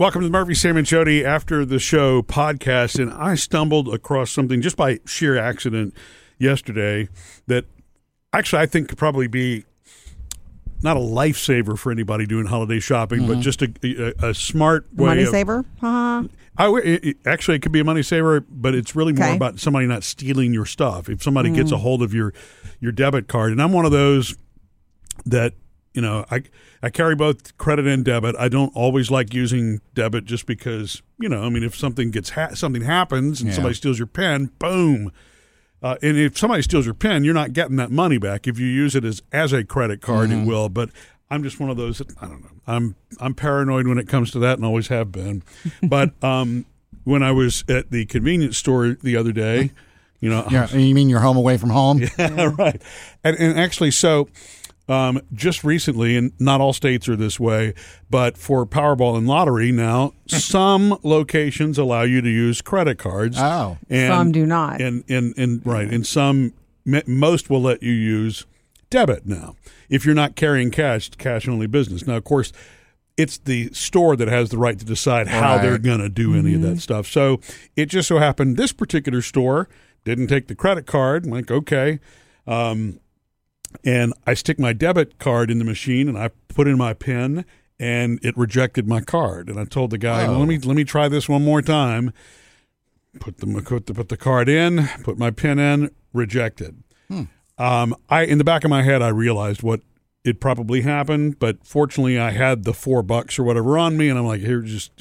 Welcome to the Murphy, Sam, and Jody After the Show podcast. And I stumbled across something just by sheer accident yesterday that actually I think could probably be not a lifesaver for anybody doing holiday shopping, but just a, a, a smart way Money of. saver? Uh-huh. I it- actually, it could be a money saver, but it's really more Okay. about somebody not stealing your stuff. If somebody gets a hold of your your debit card, and I'm one of those that you know, I I carry both credit and debit. I don't always like using debit just because you know, I mean, if something gets ha- something happens and Yeah. somebody steals your PIN, boom. Uh, and if somebody steals your PIN, you're not getting that money back. If you use it as as a credit card, it will. But I'm just one of those. That, I don't know. I'm I'm paranoid when it comes to that, and always have been. But um, when I was at the convenience store the other day, you know, Yeah, you mean you're home away from home? yeah, right. And, and actually, so um, just recently, and not all states are this way, but for Powerball and lottery now, some locations allow you to use credit cards. Oh. and, Some do not. And and and right, and some most will let you use debit now if you're not carrying cash, cash only business. Now, of course. It's the store that has the right to decide how Right. they're going to do any of that stuff. So it just so happened this particular store didn't take the credit card. I'm like, okay. Um, and I stick my debit card in the machine and I put in my PIN and it rejected my card. And I told the guy, well, Oh. let me let me try this one more time. Put the put the, put the card in, put my PIN in, rejected. Um, I in the back of my head I realized what it probably happened, but fortunately I had the four bucks or whatever on me, and I'm like, here, just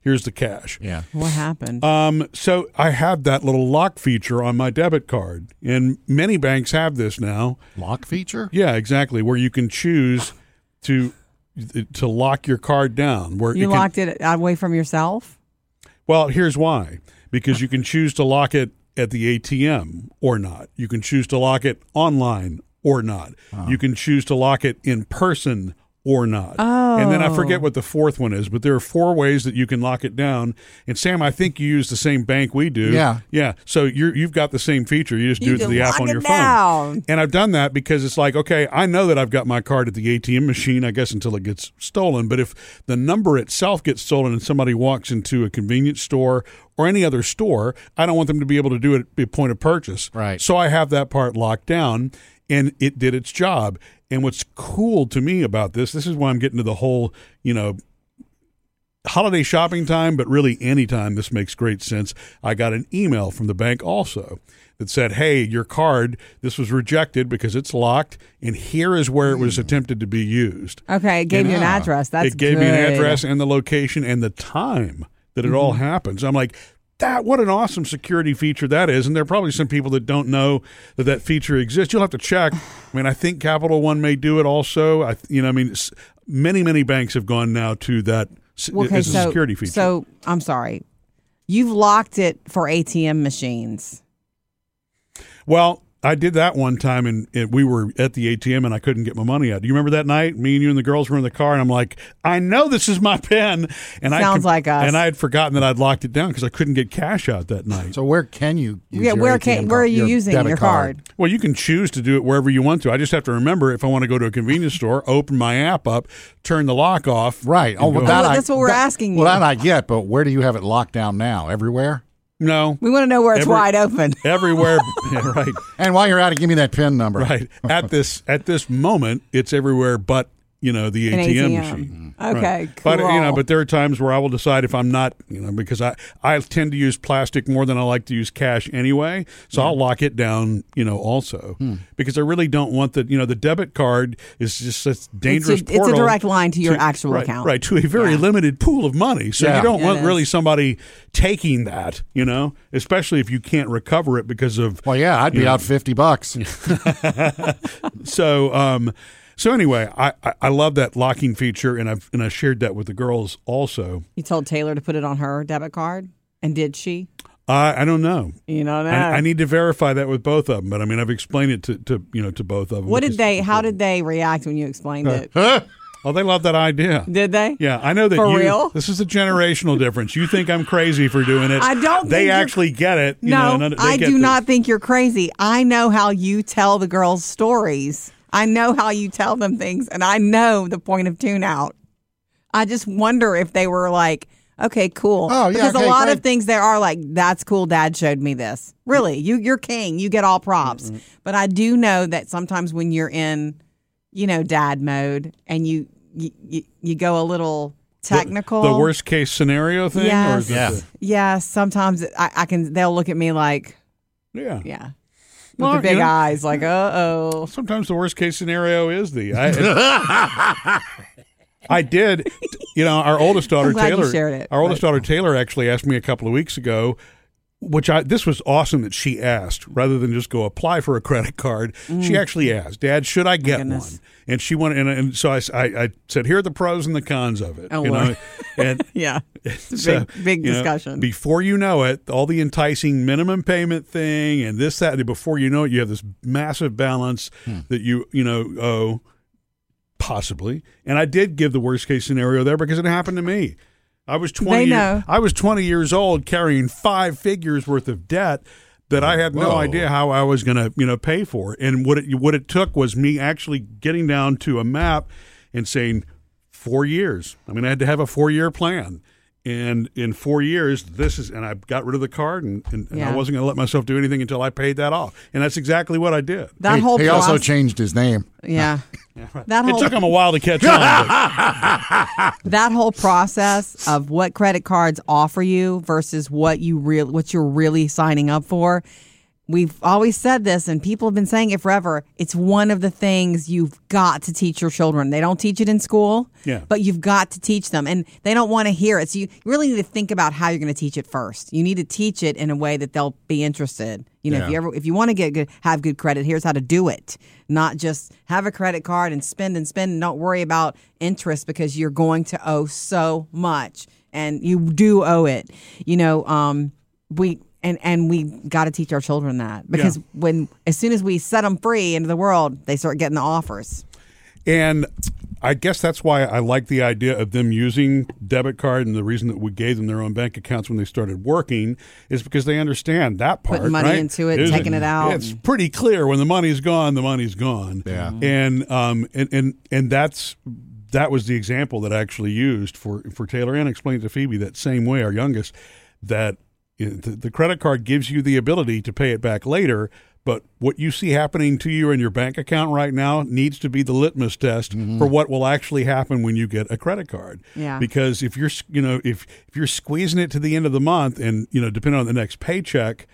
here's the cash. Yeah. what happened? Um, so I have that little lock feature on my debit card, and many banks have this now. Lock feature? Yeah, exactly, where you can choose to to lock your card down. Where you it can- locked it away from yourself? well, here's why: because you can choose to lock it at the ATM or not. You can choose to lock it online or not. You can choose to lock it in person or not. Oh. And then I oh. forget what the fourth one is, but there are four ways that you can lock it down. And Sam, I think you use the same bank we do. Yeah. Yeah. So you're you've got the same feature. You just do it to the app on it your down. phone. And I've done that because it's like, okay, I know that I've got my card at the ATM machine, I guess until it gets stolen. But if the number itself gets stolen and somebody walks into a convenience store or any other store, I don't want them to be able to do it at a point of purchase. Right. So I have that part locked down and it did its job. And what's cool to me about this, this is why I'm getting to the whole, you know, holiday shopping time, but really any time this makes great sense. I got an email from the bank also that said, "Hey, your card this was rejected because it's locked, and here is where it was hmm. attempted to be used." Okay, it gave you an ah, address. That's it gave me an address and the location and the time that it all mm-hmm. happens. I'm like. That what an awesome security feature that is, and there are probably some people that don't know that that feature exists. You'll have to check. I mean, I think Capital One may do it also. I, you know, I mean, many many banks have gone now to that Okay, as a so, security feature. So I'm sorry. You've locked it for ATM machines. Well, I did that one time, and, and we were at the ATM, and I couldn't get my money out. Do you remember that night? Me and you and the girls were in the car, and I'm like, I know this is my PIN, and I Sounds like us. And I had forgotten that I'd locked it down because I couldn't get cash out that night. So where can you use yeah, your where ATM can where are card- you using your card? well, you can choose to do it wherever you want to. I just have to remember if I want to go to a convenience store, open my app up, turn the lock off. Right. Oh, well, that Well, I, that's what we're that- asking Well, you. that I get, but where do you have it locked down now? Everywhere? No, We want to know where it's Every- wide open. everywhere. yeah, right. And while you're at it, give me that PIN number. Right. At this at this moment, it's everywhere but you know the ATM, ATM. machine. Okay, Right. But you know, but there are times where I will decide if I'm not, you know, because I I tend to use plastic more than I like to use cash anyway. So I'll lock it down, you know, also Hmm. because I really don't want the you know the debit card is just a dangerous. it's a portal direct line to your actual right, account. right? To a very Yeah. limited pool of money. So Yeah. you don't It want is. really somebody taking that, you know, especially if you can't recover it because of Well, yeah, I'd be Yeah. out 50 bucks. so um so anyway I, I i love that locking feature and i've and i shared that with the girls also You told Taylor to put it on her debit card, and did she? i i don't know You know that. I, I need to verify that with both of them but i mean i've explained it to, to you know to both of them what did they? How did they react when you explained it? oh they love that idea Did they? yeah i know that For you real? this is a generational difference you think i'm crazy for doing it I don't they actually get it you know, No, they I do the- not think you're crazy. I know how you tell the girls stories. I know how you tell them things, and I know the point of tune out. I just wonder if they were like, okay, cool. Oh, yeah, Because okay, a lot great. of things there are like, that's cool. Dad showed me this. Really, you you're king. You get all props. Mm-hmm. But I do know that sometimes when you're in, you know, dad mode and you you you, you go a little technical. The worst case scenario thing? Or Yes. is Yeah. the- Yeah. Sometimes I, I can. They'll look at me like, yeah. yeah, with Well, the big you know- eyes, like, uh oh. Sometimes the worst case scenario is the. I, I did, you know, our oldest daughter I'm glad you Taylor. shared it, our oldest but- daughter Taylor actually asked me a couple of weeks ago, which I this was awesome that she asked rather than just go apply for a credit card. She actually asked, Dad, should I get one? Mm. And she wanted, and, and so I said, here are the pros and the cons of it. Oh, you know, and Yeah. so, big- big you know, discussion. before you know it, all the enticing minimum payment thing and this, that, and before you know it, you have this massive balance Hmm. that you, you know, owe possibly. And I did give the worst case scenario there because it happened to me. I was 20 They year- know. I was 20 years old carrying five figures worth of debt that I had no idea how I was going to, you know, pay for. And what it what it took was me actually getting down to a map and saying 4 years. I mean, I had to have a 4-year plan. And in 4 years, this is and I got rid of the card and, and, and I wasn't going to let myself do anything until I paid that off. And that's exactly what I did. That he, whole he also changed his name. Yeah. That It took him a while to catch on. but- that whole process of what credit cards offer you versus what you real what you're really signing up for. We've always said this and people have been saying it forever. It's one of the things you've got to teach your children. They don't teach it in school, Yeah. but you've got to teach them and they don't want to hear it. So you really need to think about how you're going to teach it first. You need to teach it in a way that they'll be interested. You know, if you ever if you want to get good have good credit, here's how to do it. Not just have a credit card and spend and spend and don't worry about interest because you're going to owe so much and you do owe it. You know, um we and and we got to teach our children that because when as soon as we set them free into the world, they start getting the offers. And I guess that's why I like the idea of them using debit card, and the reason that we gave them their own bank accounts when they started working is because they understand that part. Putting money right? into it, There's taking it out. It's pretty clear when the money's gone, the money's gone. Yeah. and um and and and that's that was the example that I actually used for for Taylor and explained to Phoebe that same way, our youngest, that you know, the, the credit card gives you the ability to pay it back later. But what you see happening to you in your bank account right now needs to be the litmus test mm-hmm. for what will actually happen when you get a credit card. Yeah. Because if you're, you know, if if you're squeezing it to the end of the month, and you know, depending on the next paycheck,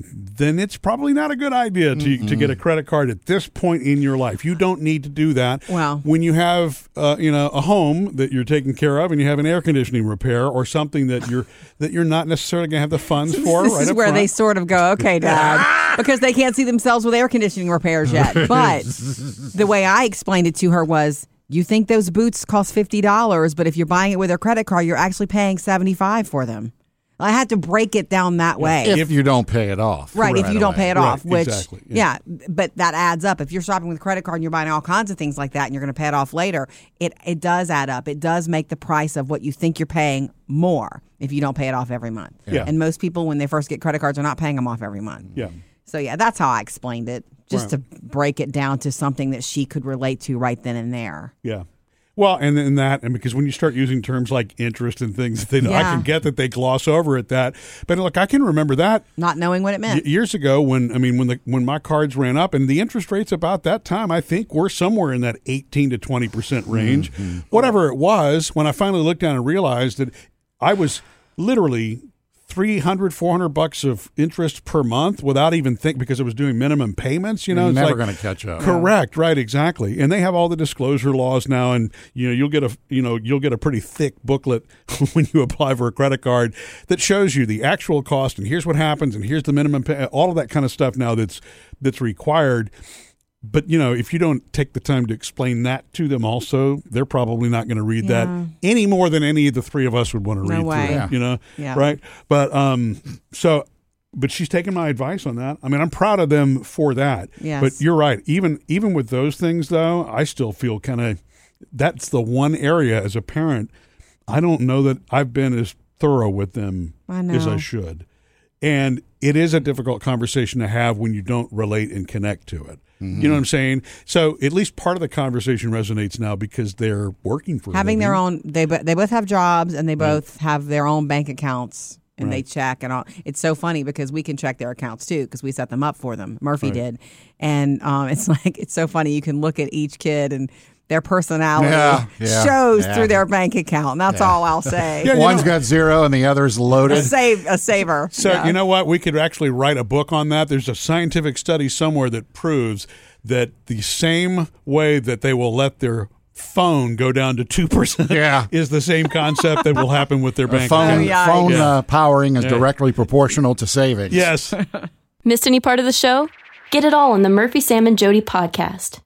then it's probably not a good idea to, to get a credit card at this point in your life. You don't need to do that. Wow. When you have, uh, you know, a home that you're taking care of, and you have an air conditioning repair or something that you're that you're not necessarily going to have the funds for. this right is where front. they sort of go, okay, Dad, because they can't see themselves with air conditioning repairs yet. But the way I explained it to her was, you think those boots cost fifty dollars, but if you're buying it with a credit card, you're actually paying seventy five for them. I had to break it down that way. If, you don't pay it off. Right, if you don't pay it Right, off, which exactly, yeah. but that adds up. If you're shopping with a credit card and you're buying all kinds of things like that and you're going to pay it off later, it it does add up. It does make the price of what you think you're paying more if you don't pay it off every month. Yeah. And most people when they first get credit cards are not paying them off every month. Yeah. So yeah, that's how I explained it, just to break it down to something that she could relate to right then and there. Yeah. Well, and then that, and because when you start using terms like interest and things, they I can get that they gloss over at that. But look, I can remember that Not knowing what it meant. y- years ago when I mean when the when my cards ran up and the interest rates about that time I think were somewhere in that 18 to 20 percent range mm-hmm. whatever it was when I finally looked down and realized that I was literally 300 400 bucks of interest per month without even think because it was doing minimum payments you know You're it's never like- going to catch up. Correct, right, exactly. And they have all the disclosure laws now and you know, you'll get a you know, you'll get a pretty thick booklet when you apply for a credit card that shows you the actual cost and here's what happens and here's the minimum pay, all of that kind of stuff now that's that's required. But you know, if you don't take the time to explain that to them also, they're probably not going to read Yeah. that any more than any of the three of us would want to No read way. through Yeah. you know? Yeah. Right? But um so but she's taken my advice on that. I mean, I'm proud of them for that. Yes. But you're right. Even even with those things, though, I still feel kind of that's the one area as a parent I don't know that I've been as thorough with them I as I should. And it is a difficult conversation to have when you don't relate and connect to it. Mm-hmm. You know what I'm saying? So at least part of the conversation resonates now because they're working for having their own they they both have jobs and they both have their own bank accounts and they check and all. It's so funny because we can check their accounts too because we set them up for them. Murphy did. And um, it's like it's so funny. You can look at each kid and their personality Yeah, yeah, shows yeah. through their bank account and that's all i'll say Yeah, you One's know- got zero and the other's a loaded. save a saver So Yeah. you know what? We could actually write a book on that. There's a scientific study somewhere that proves that the same way that they will let their phone go down to two percent Yeah. is the same concept that will happen with their bank phone account. yeah. phone Yeah. uh, powering is directly proportional to savings. Yes. Missed any part of the show? Get it all on the Murphy, Sam, and Jody podcast.